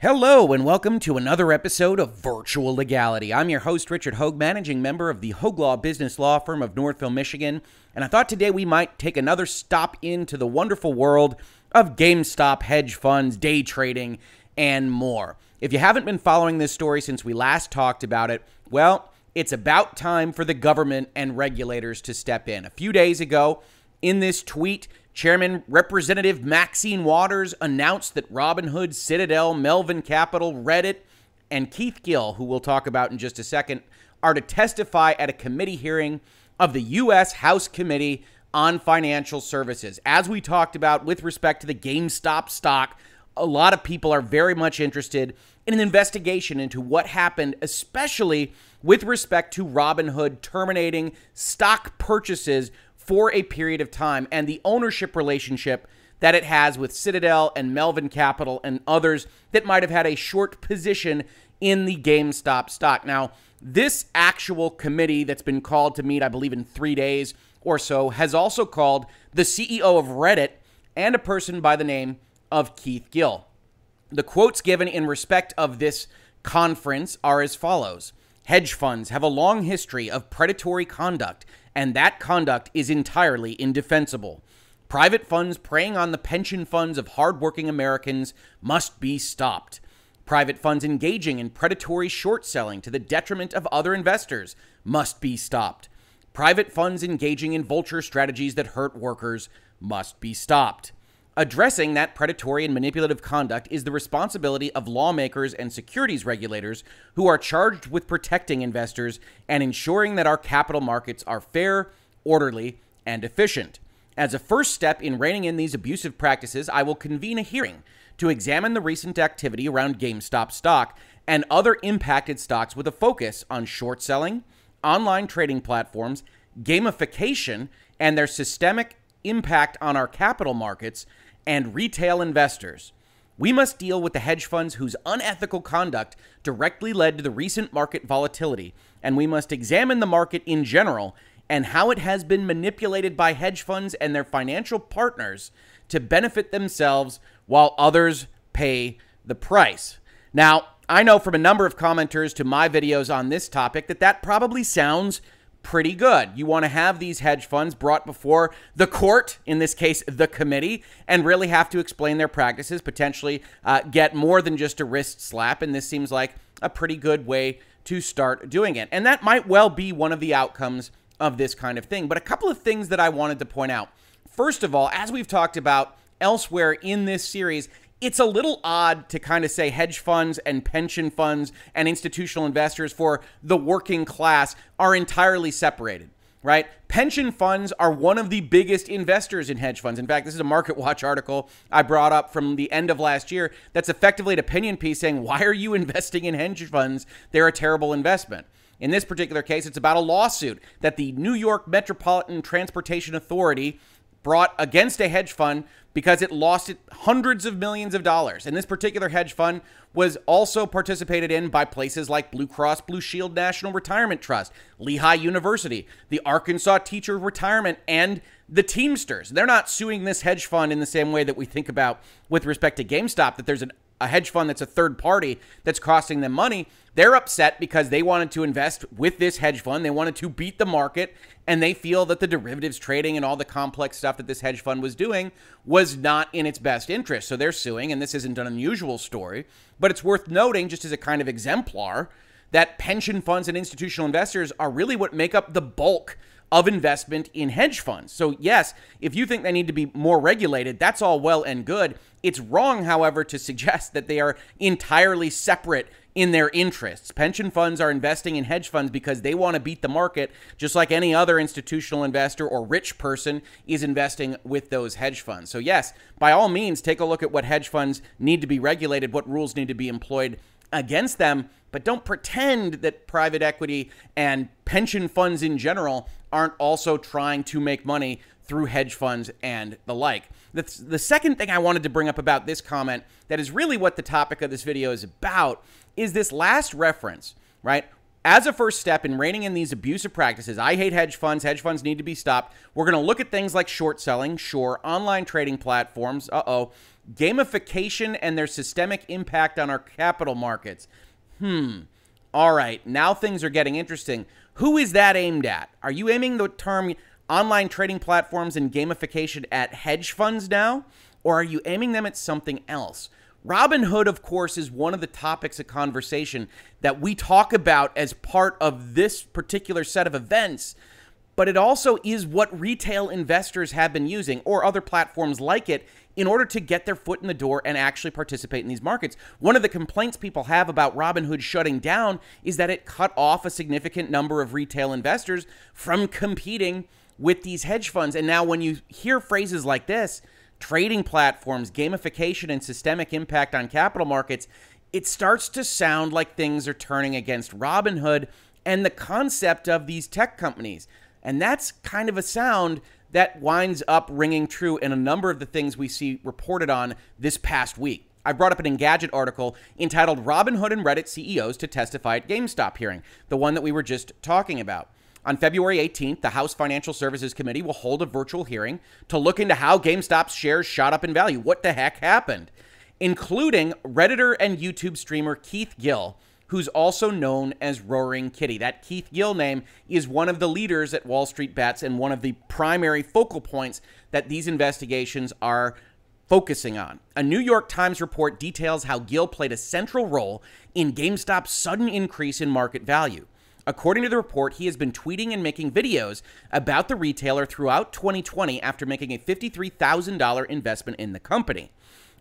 Hello, and welcome to another episode of Virtual Legality. I'm your host, Richard Hoeg, managing member of the Hoeg Law Business Law Firm of Northville, Michigan. And I thought today we might take another stop into the wonderful world of GameStop, hedge funds, day trading, and more. If you haven't been following this story since we last talked about it, well, it's about time for the government and regulators to step in. A few days ago, in this tweet, Chairman Representative Maxine Waters announced that Robinhood, Citadel, Melvin Capital, Reddit, and Keith Gill, who we'll talk about in just a second, are to testify at a committee hearing of the U.S. House Committee on Financial Services. As we talked about with respect to the GameStop stock, a lot of people are very much interested in an investigation into what happened, especially with respect to Robinhood terminating stock purchases for a period of time and the ownership relationship that it has with Citadel and Melvin Capital and others that might have had a short position in the GameStop stock. Now, this actual committee that's been called to meet, I believe, in three days or so, has also called the CEO of Reddit and a person by the name of Keith Gill. The quotes given in respect of this conference are as follows Hedge funds have a long history of predatory conduct and that conduct is entirely indefensible. Private funds preying on the pension funds of hardworking Americans must be stopped. Private funds engaging in predatory short selling to the detriment of other investors must be stopped. Private funds engaging in vulture strategies that hurt workers must be stopped. Addressing that predatory and manipulative conduct is the responsibility of lawmakers and securities regulators who are charged with protecting investors and ensuring that our capital markets are fair, orderly, and efficient. As a first step in reining in these abusive practices, I will convene a hearing to examine the recent activity around GameStop stock and other impacted stocks with a focus on short selling, online trading platforms, gamification, and their systemic impact on our capital markets and retail investors. We must deal with the hedge funds whose unethical conduct directly led to the recent market volatility, and we must examine the market in general and how it has been manipulated by hedge funds and their financial partners to benefit themselves while others pay the price. Now, I know from a number of commenters to my videos on this topic that that probably sounds pretty good. You want to have these hedge funds brought before the court, in this case, the committee, and really have to explain their practices, potentially uh, get more than just a wrist slap. And this seems like a pretty good way to start doing it. And that might well be one of the outcomes of this kind of thing. But a couple of things that I wanted to point out. First of all, as we've talked about elsewhere in this series, it's a little odd to kind of say hedge funds and pension funds and institutional investors for the working class are entirely separated, right? Pension funds are one of the biggest investors in hedge funds. In fact, this is a Market Watch article I brought up from the end of last year that's effectively an opinion piece saying, why are you investing in hedge funds? They're a terrible investment. In this particular case, it's about a lawsuit that the New York Metropolitan Transportation Authority brought against a hedge fund because it lost it hundreds of millions of dollars. And this particular hedge fund was also participated in by places like Blue Cross Blue Shield National Retirement Trust, Lehigh University, the Arkansas Teacher Retirement, and the Teamsters. They're not suing this hedge fund in the same way that we think about with respect to GameStop, that there's an a hedge fund that's a third party that's costing them money. They're upset because they wanted to invest with this hedge fund. They wanted to beat the market, and they feel that the derivatives trading and all the complex stuff that this hedge fund was doing was not in its best interest. So they're suing, and this isn't an unusual story, but it's worth noting, just as a kind of exemplar, that pension funds and institutional investors are really what make up the bulk of investment in hedge funds. So, yes, if you think they need to be more regulated, that's all well and good. It's wrong, however, to suggest that they are entirely separate in their interests. Pension funds are investing in hedge funds because they want to beat the market, just like any other institutional investor or rich person is investing with those hedge funds. So, yes, by all means, take a look at what hedge funds need to be regulated, what rules need to be employed against them, but don't pretend that private equity and pension funds in general aren't also trying to make money through hedge funds and the like. The, the second thing I wanted to bring up about this comment, that is really what the topic of this video is about, is this last reference, right? as a first step in reining in these abusive practices, I hate hedge funds. Hedge funds need to be stopped. We're going to look at things like short selling, sure, online trading platforms, uh oh, gamification and their systemic impact on our capital markets. Hmm. All right, now things are getting interesting. Who is that aimed at? Are you aiming the term online trading platforms and gamification at hedge funds now? Or are you aiming them at something else? Robinhood, of course, is one of the topics of conversation that we talk about as part of this particular set of events, but it also is what retail investors have been using or other platforms like it in order to get their foot in the door and actually participate in these markets. One of the complaints people have about Robinhood shutting down is that it cut off a significant number of retail investors from competing with these hedge funds. And now, when you hear phrases like this, trading platforms, gamification, and systemic impact on capital markets, it starts to sound like things are turning against Robinhood and the concept of these tech companies. And that's kind of a sound that winds up ringing true in a number of the things we see reported on this past week. I brought up an Engadget article entitled Robinhood and Reddit CEOs to testify at GameStop hearing, the one that we were just talking about. On February 18th, the House Financial Services Committee will hold a virtual hearing to look into how GameStop's shares shot up in value. What the heck happened? Including Redditor and YouTube streamer Keith Gill, who's also known as Roaring Kitty. That Keith Gill name is one of the leaders at Wall Street Bets and one of the primary focal points that these investigations are focusing on. A New York Times report details how Gill played a central role in GameStop's sudden increase in market value. According to the report, he has been tweeting and making videos about the retailer throughout 2020 after making a $53,000 investment in the company.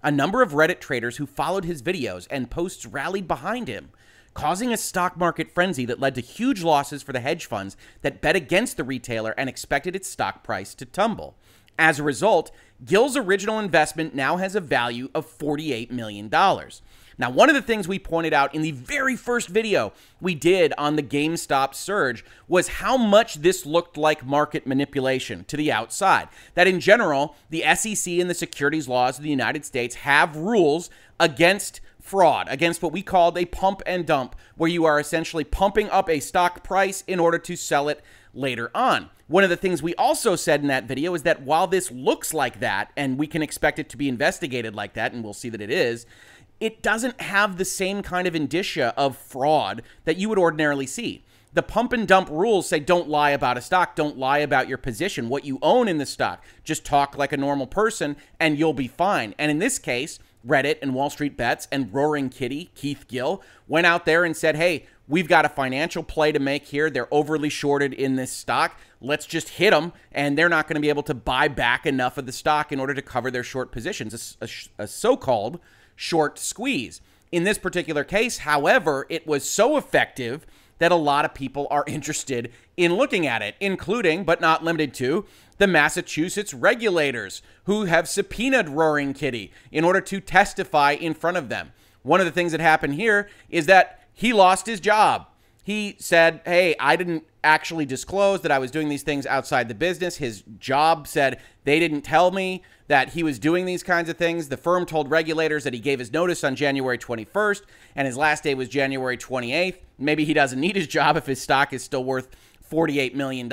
A number of Reddit traders who followed his videos and posts rallied behind him causing a stock market frenzy that led to huge losses for the hedge funds that bet against the retailer and expected its stock price to tumble. As a result, Gill's original investment now has a value of $48 million. Now, one of the things we pointed out in the very first video we did on the GameStop surge was how much this looked like market manipulation to the outside. That in general, the SEC and the securities laws of the United States have rules against fraud against what we called a pump and dump, where you are essentially pumping up a stock price in order to sell it later on. One of the things we also said in that video is that while this looks like that, and we can expect it to be investigated like that, and we'll see that it is, it doesn't have the same kind of indicia of fraud that you would ordinarily see. The pump and dump rules say don't lie about a stock, don't lie about your position, what you own in the stock. Just talk like a normal person and you'll be fine. And in this case, Reddit and Wall Street Bets and Roaring Kitty, Keith Gill, went out there and said, hey, we've got a financial play to make here. They're overly shorted in this stock. Let's just hit them, and they're not going to be able to buy back enough of the stock in order to cover their short positions, a, a, a so called short squeeze. In this particular case, however, it was so effective that a lot of people are interested in looking at it, including, but not limited to, the Massachusetts regulators who have subpoenaed Roaring Kitty in order to testify in front of them. One of the things that happened here is that he lost his job. He said, Hey, I didn't actually disclose that I was doing these things outside the business. His job said they didn't tell me that he was doing these kinds of things. The firm told regulators that he gave his notice on January 21st and his last day was January 28th. Maybe he doesn't need his job if his stock is still worth $48 million.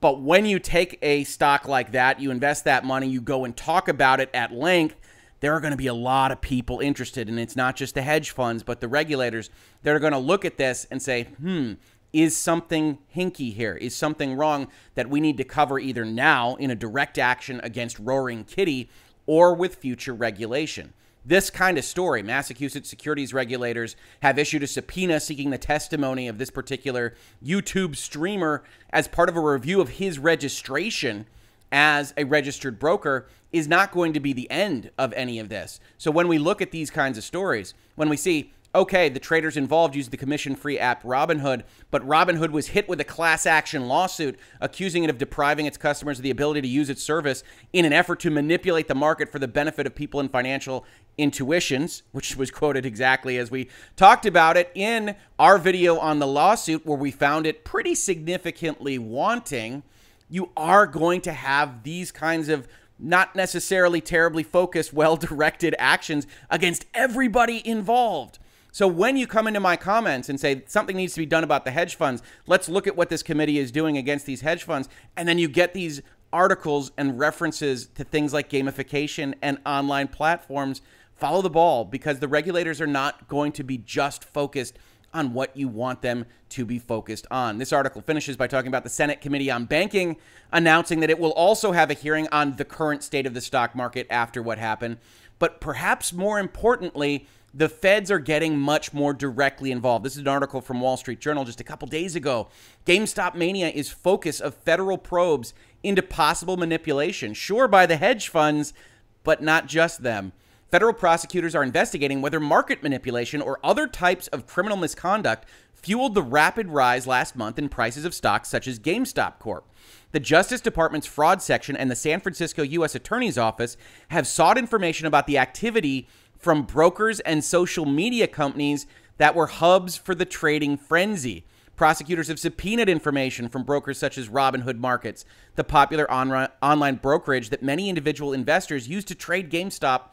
But when you take a stock like that, you invest that money, you go and talk about it at length, there are going to be a lot of people interested. And it's not just the hedge funds, but the regulators that are going to look at this and say, hmm, is something hinky here? Is something wrong that we need to cover either now in a direct action against Roaring Kitty or with future regulation? This kind of story. Massachusetts securities regulators have issued a subpoena seeking the testimony of this particular YouTube streamer as part of a review of his registration as a registered broker is not going to be the end of any of this. So when we look at these kinds of stories, when we see okay, the traders involved used the commission free app Robinhood, but Robinhood was hit with a class action lawsuit accusing it of depriving its customers of the ability to use its service in an effort to manipulate the market for the benefit of people in financial intuitions, which was quoted exactly as we talked about it in our video on the lawsuit, where we found it pretty significantly wanting. You are going to have these kinds of not necessarily terribly focused, well directed actions against everybody involved. So when you come into my comments and say something needs to be done about the hedge funds, let's look at what this committee is doing against these hedge funds, and then you get these articles and references to things like gamification and online platforms, follow the ball because the regulators are not going to be just focused on what you want them to be focused on. This article finishes by talking about the Senate Committee on Banking announcing that it will also have a hearing on the current state of the stock market after what happened. But perhaps more importantly, the feds are getting much more directly involved. This is an article from Wall Street Journal just a couple days ago. GameStop mania is focus of federal probes into possible manipulation, sure by the hedge funds, but not just them. Federal prosecutors are investigating whether market manipulation or other types of criminal misconduct fueled the rapid rise last month in prices of stocks such as GameStop Corp. The Justice Department's fraud section and the San Francisco U.S. Attorney's Office have sought information about the activity from brokers and social media companies that were hubs for the trading frenzy. Prosecutors have subpoenaed information from brokers such as Robinhood Markets, the popular on- online brokerage that many individual investors use to trade GameStop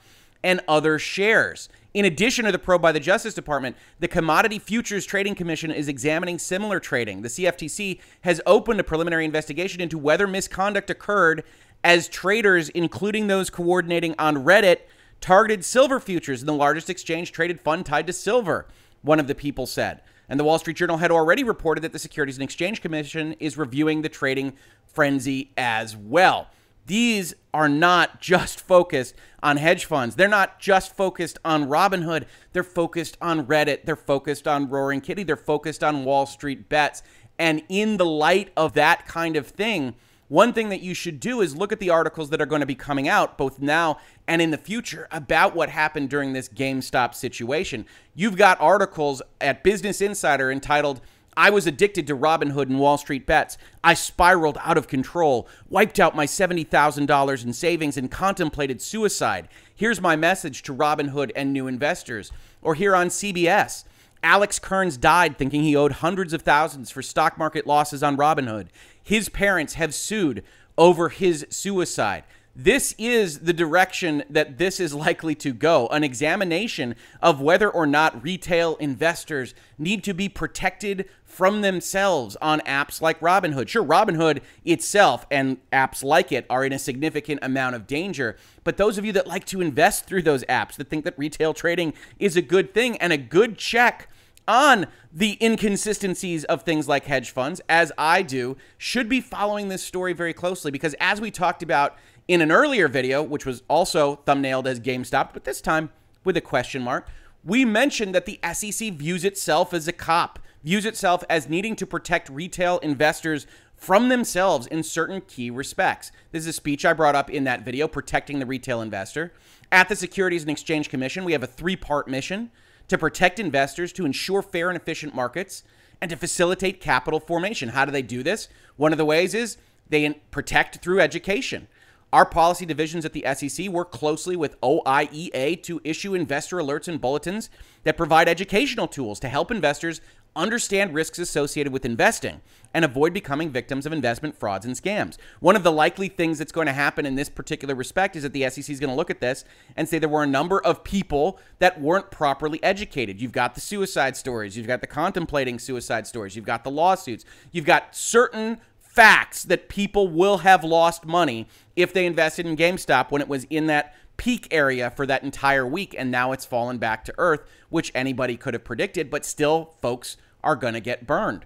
and other shares. In addition to the probe by the Justice Department, the Commodity Futures Trading Commission is examining similar trading. The CFTC has opened a preliminary investigation into whether misconduct occurred as traders, including those coordinating on Reddit, targeted silver futures in the largest exchange traded fund tied to silver, one of the people said. And the Wall Street Journal had already reported that the Securities and Exchange Commission is reviewing the trading frenzy as well. These are not just focused on hedge funds. They're not just focused on Robinhood. They're focused on Reddit. They're focused on Roaring Kitty. They're focused on Wall Street bets. And in the light of that kind of thing, one thing that you should do is look at the articles that are going to be coming out both now and in the future about what happened during this GameStop situation. You've got articles at Business Insider entitled, I was addicted to Robinhood and Wall Street bets. I spiraled out of control, wiped out my $70,000 in savings, and contemplated suicide. Here's my message to Robinhood and new investors. Or here on CBS, Alex Kearns died thinking he owed hundreds of thousands for stock market losses on Robinhood. His parents have sued over his suicide. This is the direction that this is likely to go an examination of whether or not retail investors need to be protected from themselves on apps like Robinhood. Sure, Robinhood itself and apps like it are in a significant amount of danger, but those of you that like to invest through those apps, that think that retail trading is a good thing and a good check on the inconsistencies of things like hedge funds, as I do, should be following this story very closely because, as we talked about in an earlier video, which was also thumbnailed as GameStop, but this time with a question mark, we mentioned that the SEC views itself as a cop, views itself as needing to protect retail investors from themselves in certain key respects. This is a speech I brought up in that video, Protecting the Retail Investor. At the Securities and Exchange Commission, we have a three part mission to protect investors, to ensure fair and efficient markets, and to facilitate capital formation. How do they do this? One of the ways is they protect through education. Our policy divisions at the SEC work closely with OIEA to issue investor alerts and bulletins that provide educational tools to help investors understand risks associated with investing and avoid becoming victims of investment frauds and scams. One of the likely things that's going to happen in this particular respect is that the SEC is going to look at this and say there were a number of people that weren't properly educated. You've got the suicide stories, you've got the contemplating suicide stories, you've got the lawsuits, you've got certain facts that people will have lost money if they invested in GameStop when it was in that peak area for that entire week and now it's fallen back to earth, which anybody could have predicted, but still folks are going to get burned.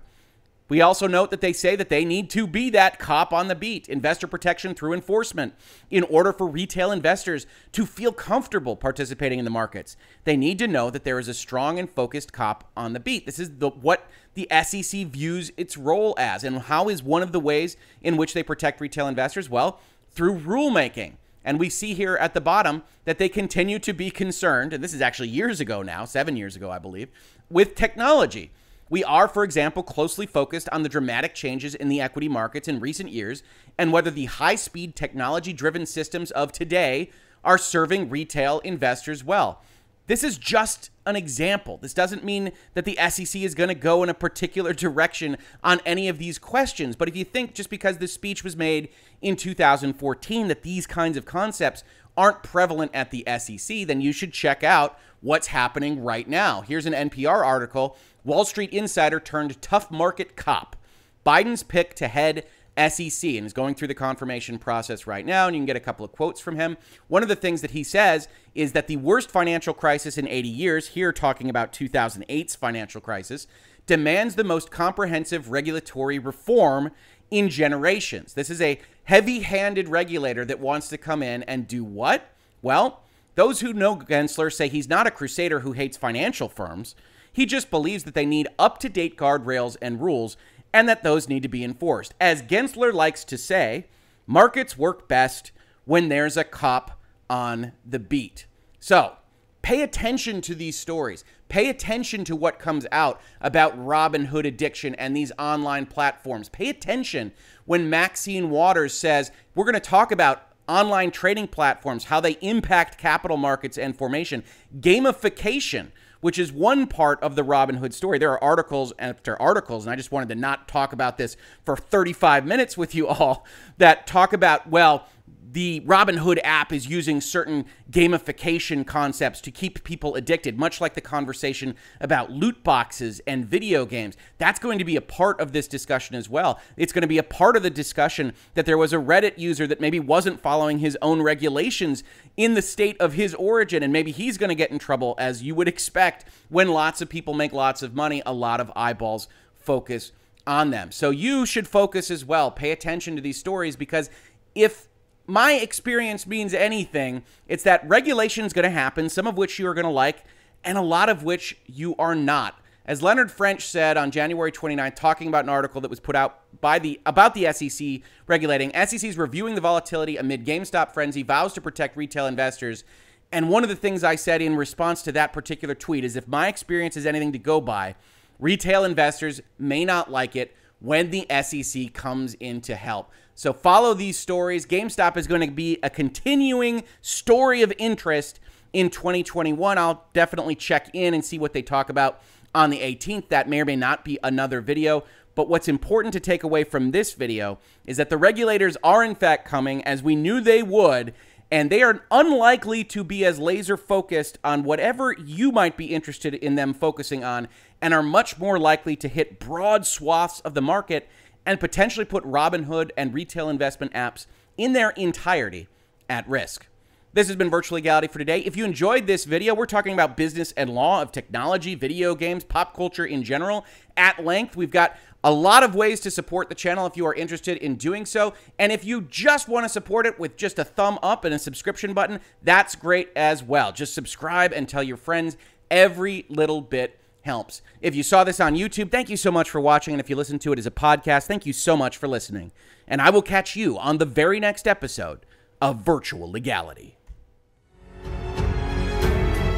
We also note that they say that they need to be that cop on the beat, investor protection through enforcement, in order for retail investors to feel comfortable participating in the markets. They need to know that there is a strong and focused cop on the beat. This is the, what the SEC views its role as. And how is one of the ways in which they protect retail investors? Well, through rulemaking. And we see here at the bottom that they continue to be concerned, and this is actually years ago now, seven years ago, I believe, with technology. We are, for example, closely focused on the dramatic changes in the equity markets in recent years and whether the high speed technology driven systems of today are serving retail investors well. This is just an example. This doesn't mean that the SEC is going to go in a particular direction on any of these questions. But if you think just because this speech was made in 2014 that these kinds of concepts aren't prevalent at the SEC, then you should check out what's happening right now. Here's an NPR article Wall Street Insider turned tough market cop. Biden's pick to head SEC and is going through the confirmation process right now. And you can get a couple of quotes from him. One of the things that he says is that the worst financial crisis in 80 years, here talking about 2008's financial crisis, demands the most comprehensive regulatory reform in generations. This is a heavy handed regulator that wants to come in and do what? Well, those who know Gensler say he's not a crusader who hates financial firms. He just believes that they need up to date guardrails and rules and that those need to be enforced. As Gensler likes to say, markets work best when there's a cop on the beat. So, pay attention to these stories. Pay attention to what comes out about Robinhood addiction and these online platforms. Pay attention when Maxine Waters says, We're going to talk about online trading platforms, how they impact capital markets and formation, gamification which is one part of the Robinhood story. There are articles after articles, and I just wanted to not talk about this for 35 minutes with you all that talk about, well, the Robinhood app is using certain gamification concepts to keep people addicted, much like the conversation about loot boxes and video games. That's going to be a part of this discussion as well. It's going to be a part of the discussion that there was a Reddit user that maybe wasn't following his own regulations in the state of his origin, and maybe he's going to get in trouble, as you would expect when lots of people make lots of money, a lot of eyeballs focus on them. So you should focus as well. Pay attention to these stories because if my experience means anything, it's that regulation is going to happen, some of which you are going to like, and a lot of which you are not. As Leonard French said on January 29th, talking about an article that was put out by the about the SEC regulating, SEC is reviewing the volatility amid GameStop frenzy, vows to protect retail investors. And one of the things I said in response to that particular tweet is if my experience is anything to go by, retail investors may not like it when the SEC comes in to help. So follow these stories. GameStop is going to be a continuing story of interest in 2021. I'll definitely check in and see what they talk about on the 18th. That may or may not be another video. But what's important to take away from this video is that the regulators are, in fact, coming as we knew they would, and they are unlikely to be as laser focused on whatever you might be interested in them focusing on, and are much more likely to hit broad swaths of the market and potentially put Robinhood and retail investment apps in their entirety at risk. This has been Virtual Legality for today. If you enjoyed this video, we're talking about business and law of technology, video games, pop culture in general at length. We've got a lot of ways to support the channel if you are interested in doing so. And if you just want to support it with just a thumb up and a subscription button, that's great as well. Just subscribe and tell your friends. Every little bit helps. If you saw this on YouTube, thank you so much for watching. And if you listen to it as a podcast, thank you so much for listening. And I will catch you on the very next episode of Virtual Legality.